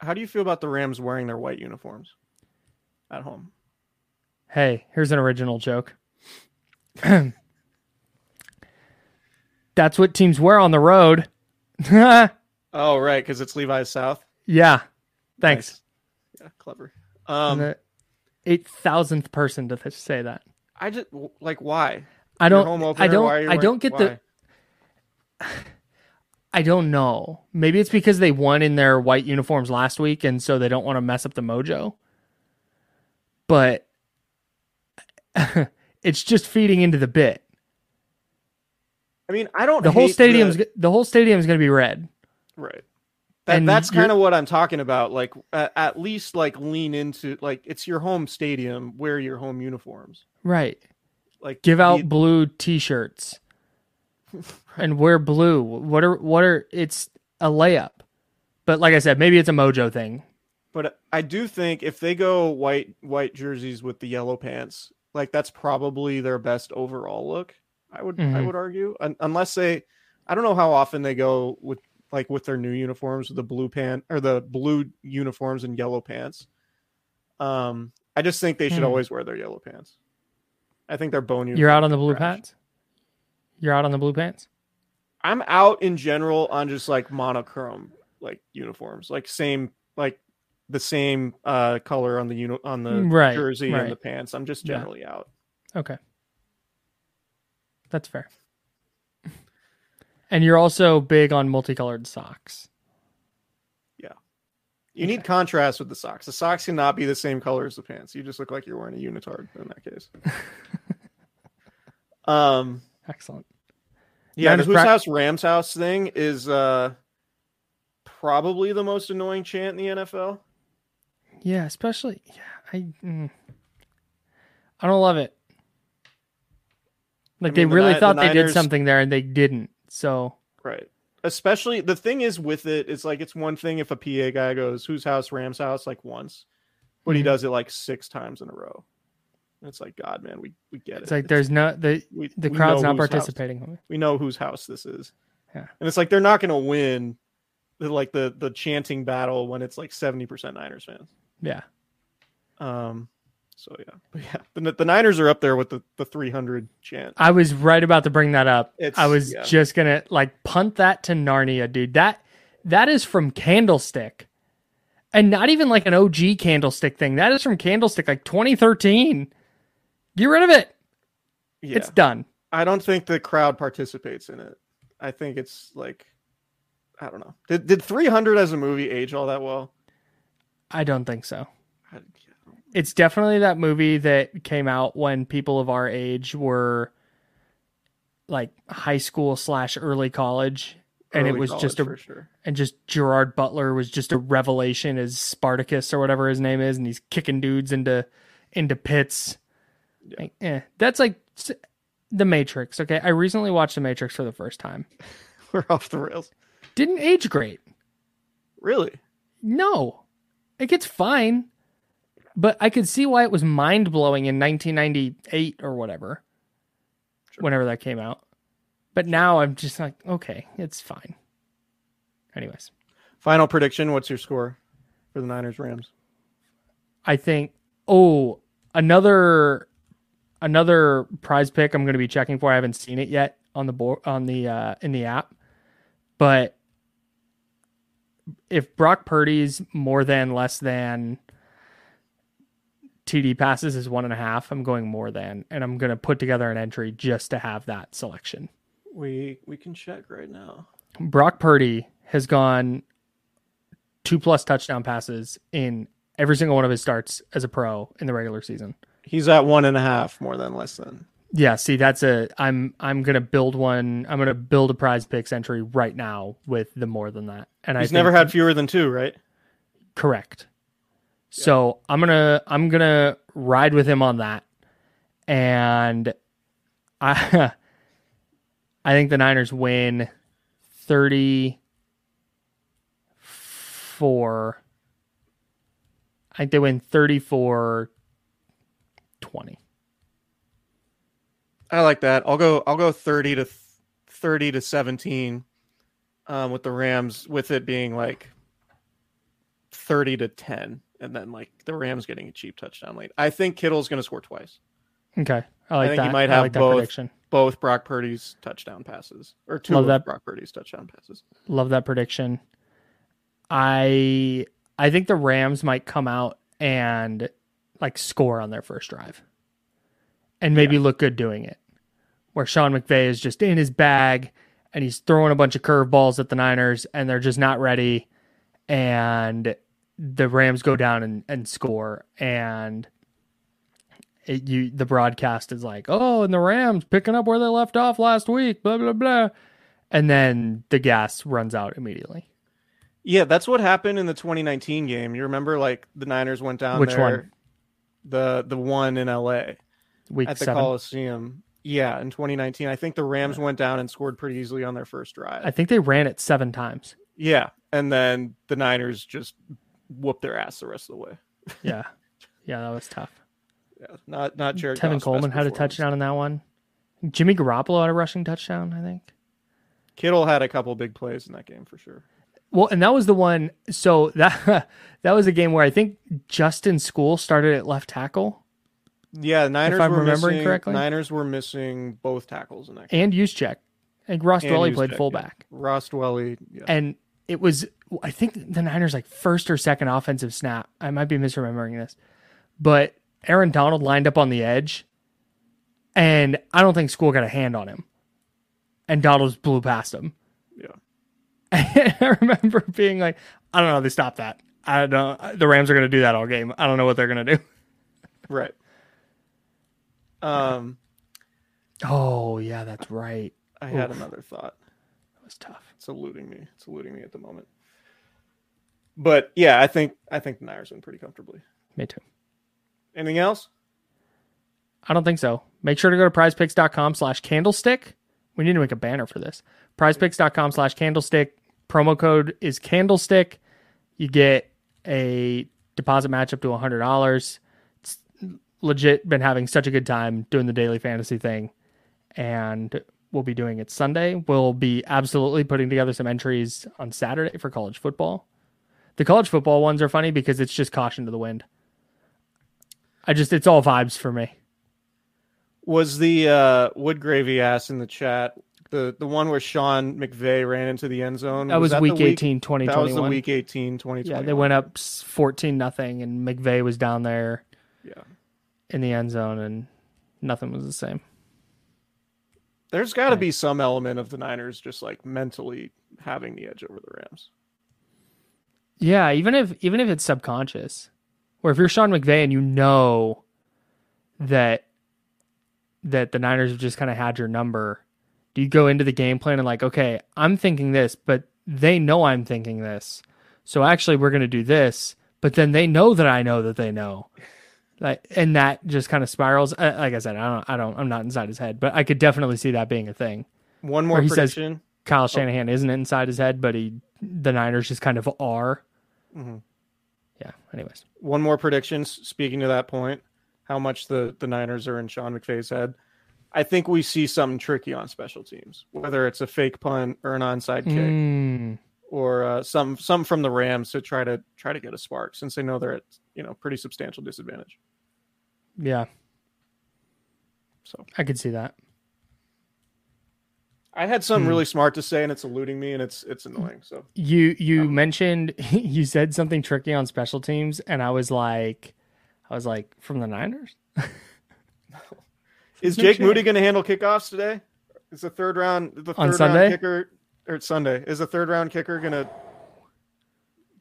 Speaker 2: How do you feel about the Rams wearing their white uniforms at home?
Speaker 1: Hey, here's an original joke. That's what teams wear on the road.
Speaker 2: oh, right, because it's Levi's South.
Speaker 1: Yeah, thanks.
Speaker 2: Nice. Yeah, clever. Um,
Speaker 1: the eight thousandth person to say that.
Speaker 2: I just like why.
Speaker 1: I don't. Opener, I don't. I don't get why? the. I don't know. Maybe it's because they won in their white uniforms last week and so they don't want to mess up the mojo. But it's just feeding into the bit.
Speaker 2: I mean, I don't
Speaker 1: The whole stadium's the, the whole stadium's going to be red.
Speaker 2: Right. That, and that's kind of what I'm talking about. Like, at, at least like lean into like it's your home stadium. Wear your home uniforms.
Speaker 1: Right. Like, give out the, blue T-shirts and wear blue. What are what are? It's a layup. But like I said, maybe it's a mojo thing.
Speaker 2: But I do think if they go white white jerseys with the yellow pants, like that's probably their best overall look. I would mm-hmm. I would argue, Un- unless they, I don't know how often they go with like with their new uniforms with the blue pant or the blue uniforms and yellow pants. Um, I just think they should mm. always wear their yellow pants. I think they're bone.
Speaker 1: You're out on the blue pants. You're out on the blue pants.
Speaker 2: I'm out in general on just like monochrome like uniforms, like same like the same uh color on the uni- on the right, jersey right. and the pants. I'm just generally yeah. out.
Speaker 1: Okay. That's fair. And you're also big on multicolored socks.
Speaker 2: Yeah. You okay. need contrast with the socks. The socks cannot be the same color as the pants. You just look like you're wearing a unitard in that case. um
Speaker 1: excellent.
Speaker 2: Yeah, the whose pra- house Rams house thing is uh probably the most annoying chant in the NFL.
Speaker 1: Yeah, especially yeah, I mm, I don't love it. Like I mean, they really the, thought the Niners, they did something there and they didn't. So
Speaker 2: right. Especially the thing is with it, it's like it's one thing if a PA guy goes, "Whose house? Rams house?" like once, but mm-hmm. he does it like six times in a row. it's like God, man, we we get
Speaker 1: it.
Speaker 2: It's
Speaker 1: like there's no the we, the crowd's not participating.
Speaker 2: House. We know whose house this is.
Speaker 1: Yeah,
Speaker 2: and it's like they're not going to win, the, like the the chanting battle when it's like seventy percent Niners fans.
Speaker 1: Yeah.
Speaker 2: Um. So yeah, but yeah, the, the Niners are up there with the the three hundred chant.
Speaker 1: I was right about to bring that up. It's, I was yeah. just gonna like punt that to Narnia, dude. That that is from Candlestick and not even like an OG candlestick thing. That is from Candlestick, like 2013. Get rid of it. Yeah. It's done.
Speaker 2: I don't think the crowd participates in it. I think it's like, I don't know. Did did 300 as a movie age all that well?
Speaker 1: I don't think so. It's definitely that movie that came out when people of our age were like high school slash early college and it was just a sure. and just Gerard Butler was just a revelation as Spartacus or whatever his name is, and he's kicking dudes into into pits. Yeah. Like, eh, that's like the Matrix. Okay, I recently watched the Matrix for the first time.
Speaker 2: We're off the rails.
Speaker 1: Didn't age great.
Speaker 2: Really?
Speaker 1: No, it gets fine, but I could see why it was mind blowing in 1998 or whatever,
Speaker 2: Sure.
Speaker 1: whenever that came out. But now I'm just like, okay, it's fine. Anyways,
Speaker 2: Final prediction. What's your score for the Niners Rams?
Speaker 1: I think oh another another prize pick I'm going to be checking for. I haven't seen it yet on the board on the uh, in the app, but if Brock Purdy's more than less than TD passes is one and a half, I'm going more than, and I'm going to put together an entry just to have that selection.
Speaker 2: We we can check right now.
Speaker 1: Brock Purdy has gone two plus touchdown passes in every single one of his starts as a pro in the regular season.
Speaker 2: He's at one and a half more than less than.
Speaker 1: Yeah, see, that's a I'm I'm gonna build one. I'm gonna build a prize picks entry right now with the more than that. And
Speaker 2: He's
Speaker 1: I
Speaker 2: never had fewer than two, right?
Speaker 1: correct. So I'm gonna I'm gonna ride with him on that, and I I think the Niners win thirty four. I think they win 34 20.
Speaker 2: I like that. I'll go. I'll go thirty to thirty to seventeen, um, with the Rams. With it being like thirty to ten, and then like the Rams getting a cheap touchdown late. I think Kittle's going to score twice.
Speaker 1: Okay. I like
Speaker 2: think
Speaker 1: that.
Speaker 2: he might have
Speaker 1: like
Speaker 2: both.
Speaker 1: prediction.
Speaker 2: Both Brock Purdy's touchdown passes, or two
Speaker 1: Love
Speaker 2: of
Speaker 1: that.
Speaker 2: Brock Purdy's touchdown passes.
Speaker 1: Love that prediction. I I think the Rams might come out and like score on their first drive. And maybe look good doing it. Where Sean McVay is just in his bag and he's throwing a bunch of curveballs at the Niners and they're just not ready and the Rams go down and, and score and it, you the broadcast is like, "Oh, and the Rams picking up where they left off last week, blah blah blah." And then the gas runs out immediately.
Speaker 2: Yeah, that's what happened in the 2019 game. You remember, like the Niners went down
Speaker 1: Which
Speaker 2: there,
Speaker 1: one?
Speaker 2: The the one in LA
Speaker 1: Week
Speaker 2: at the
Speaker 1: seven.
Speaker 2: Coliseum. Yeah, in 2019, I think the Rams went down and scored pretty easily on their first drive.
Speaker 1: I think they ran it seven times.
Speaker 2: Yeah, and then the Niners just whooped their ass the rest of the way.
Speaker 1: Yeah. Yeah, that was tough.
Speaker 2: Yeah, not not Jared.
Speaker 1: Tevin
Speaker 2: Goff's
Speaker 1: Coleman had a touchdown in that one. Jimmy Garoppolo had a rushing touchdown, I think.
Speaker 2: Kittle had a couple big plays in that game for sure.
Speaker 1: Well, and that was the one. So that that was a game where I think Justin Skule started at left tackle
Speaker 2: Yeah, Niners
Speaker 1: I'm
Speaker 2: were
Speaker 1: remembering
Speaker 2: missing,
Speaker 1: correctly.
Speaker 2: Niners were missing both tackles in that game.
Speaker 1: and Juszczyk. And Ross
Speaker 2: And Dwelley
Speaker 1: played
Speaker 2: yeah.
Speaker 1: fullback.
Speaker 2: Ross Dwelley, yeah.
Speaker 1: and it was I think the Niners like first or second offensive snap. I might be misremembering this, but Aaron Donald lined up on the edge, and I don't think Skule got a hand on him, and Donald just blew past him.
Speaker 2: yeah.
Speaker 1: I remember being like, I don't know, they stopped that. I don't know. The Rams are going to do that all game. I don't know what they're going to do.
Speaker 2: Right. Um,
Speaker 1: Oh yeah, that's right.
Speaker 2: I had another thought.
Speaker 1: That was tough.
Speaker 2: It's eluding me. It's eluding me at the moment. But yeah, I think I think the Niners win pretty comfortably.
Speaker 1: Me too.
Speaker 2: Anything else?
Speaker 1: I don't think so. Make sure to go to prizepicks.com slash candlestick. We need to make a banner for this. Prizepicks.com slash candlestick. Promo code is candlestick. You get a deposit match up to $100. It's legit been having such a good time doing the daily fantasy thing. And we'll be doing it Sunday. We'll be absolutely putting together some entries on Saturday for college football. The college football ones are funny because it's just caution to the wind. I just, it's all vibes for me.
Speaker 2: Was the uh, wood gravy ass in the chat the the one where Sean McVay ran into the end zone?
Speaker 1: That was,
Speaker 2: the
Speaker 1: week 18,
Speaker 2: That was the week 18, 2021.
Speaker 1: Yeah, they went up 14 nothing and McVay was down there
Speaker 2: Yeah.
Speaker 1: in the end zone and nothing was the same.
Speaker 2: There's got to be some element of the Niners just like mentally having the edge over the Rams.
Speaker 1: Yeah, even if even if it's subconscious. Or if you're Sean McVay and you know that that the Niners have just kind of had your number, do you go into the game plan and like, okay, I'm thinking this, but they know I'm thinking this. So actually we're gonna do this, but then they know that I know that they know. Like and that just kind of spirals. Uh, Like I said, I don't I don't I'm not inside his head, but I could definitely see that being a thing.
Speaker 2: One more
Speaker 1: Or he says-
Speaker 2: prediction.
Speaker 1: Kyle Shanahan isn't inside his head, but he the Niners just kind of are.
Speaker 2: Mm-hmm.
Speaker 1: Yeah. Anyways,
Speaker 2: one more prediction. Speaking to that point, how much the the Niners are in Sean McVay's head. I think we see something tricky on special teams, whether it's a fake punt or an onside kick,
Speaker 1: mm.
Speaker 2: or uh, some some from the Rams to try to try to get a spark, since they know they're at you know pretty substantial disadvantage.
Speaker 1: Yeah.
Speaker 2: So
Speaker 1: I could see that.
Speaker 2: I had something hmm. really smart to say, and it's eluding me, and it's it's annoying. So
Speaker 1: you you mentioned you said something tricky on special teams, and I was like, I was like, from the Niners.
Speaker 2: Is Jake Moody going to handle kickoffs today? Is the third round the third on Sunday? round kicker or Sunday? Is the third round kicker gonna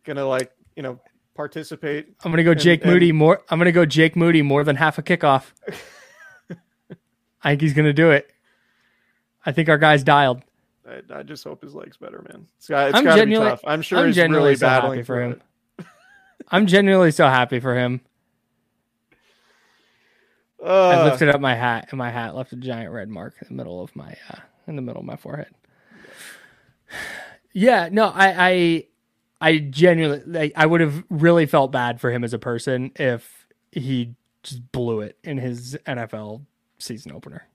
Speaker 2: gonna like you know participate?
Speaker 1: I'm gonna go Jake and, Moody more. I'm gonna go Jake Moody more than half a kickoff. I think he's gonna do it. I think our guy's dialed.
Speaker 2: I, I just hope his legs better, man. It's got it's got to be tough. I'm sure I'm he's really so battling for him.
Speaker 1: I'm genuinely so happy for him. Uh, I lifted up my hat, and my hat left a giant red mark in the middle of my uh, in the middle of my forehead. Yeah, no, I, I, I genuinely, like, I would have really felt bad for him as a person if he just blew it in his NFL season opener.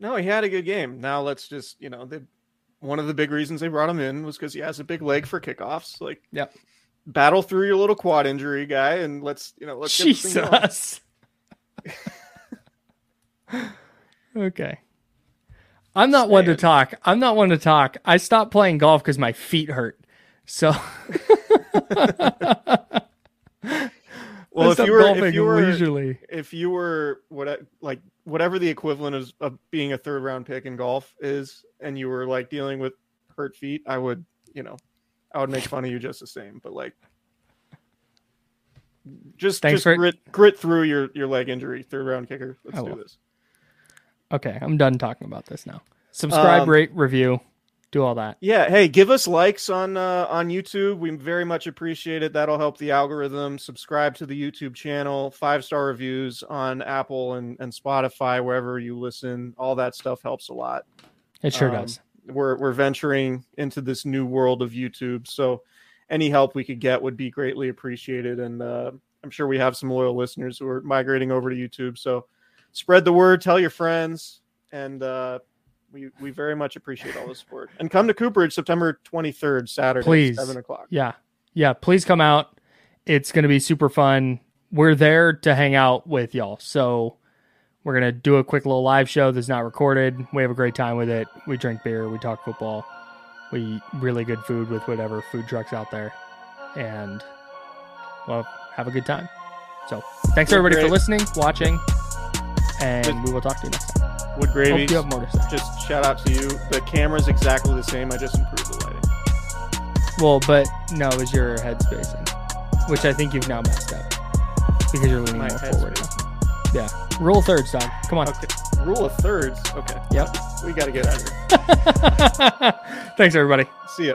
Speaker 2: No, he had a good game. Now let's just, you know, the one of the big reasons they brought him in was because he has a big leg for kickoffs. Like,
Speaker 1: yeah,
Speaker 2: Battle through your little quad injury, guy, and let's, you know, let's get
Speaker 1: Jesus. this thing going. okay. I'm not one to talk. I'm not one to talk. I stopped playing golf because my feet hurt. So.
Speaker 2: well, if you were, if you were, leisurely. if you were what like whatever the equivalent of, of being a third round pick in golf is, and you were like dealing with hurt feet, I would, you know, I would make fun of you just the same. But like, just Thanks just grit grit through your your leg injury, third round kicker. Let's do this.
Speaker 1: Okay, I'm done talking about this now. Subscribe, um, rate, review do all that.
Speaker 2: Yeah. Hey, give us likes on uh, on YouTube. We very much appreciate it. That'll help the algorithm. Subscribe to the YouTube channel. Five star reviews on Apple and, and Spotify, wherever you listen. All that stuff helps a lot.
Speaker 1: It sure um, does.
Speaker 2: We're we're venturing into this new world of YouTube, so any help we could get would be greatly appreciated. And uh, I'm sure we have some loyal listeners who are migrating over to YouTube. So spread the word, tell your friends, and uh, we we very much appreciate all the support. And come to Cooperage September 23rd, Saturday, please. seven o'clock.
Speaker 1: Yeah, yeah. Please come out. It's going to be super fun. We're there to hang out with y'all. So we're gonna do a quick little live show that's not recorded. We have a great time with it. We drink beer. We talk football. We eat really good food with whatever food trucks out there, and well, have a good time. So thanks everybody for listening, watching, and we will talk to you next time.
Speaker 2: Wood Gravy. you have more to say. Just shout out to you. The camera's exactly the same. I just improved the lighting.
Speaker 1: Well, but no, it was your head spacing, which I think you've now messed up because you're leaning My more forward. Yeah. Rule of thirds, dog. Come on.
Speaker 2: Okay. Rule of thirds. Okay.
Speaker 1: Yep.
Speaker 2: We got to get out of
Speaker 1: here. Thanks, everybody.
Speaker 2: See ya.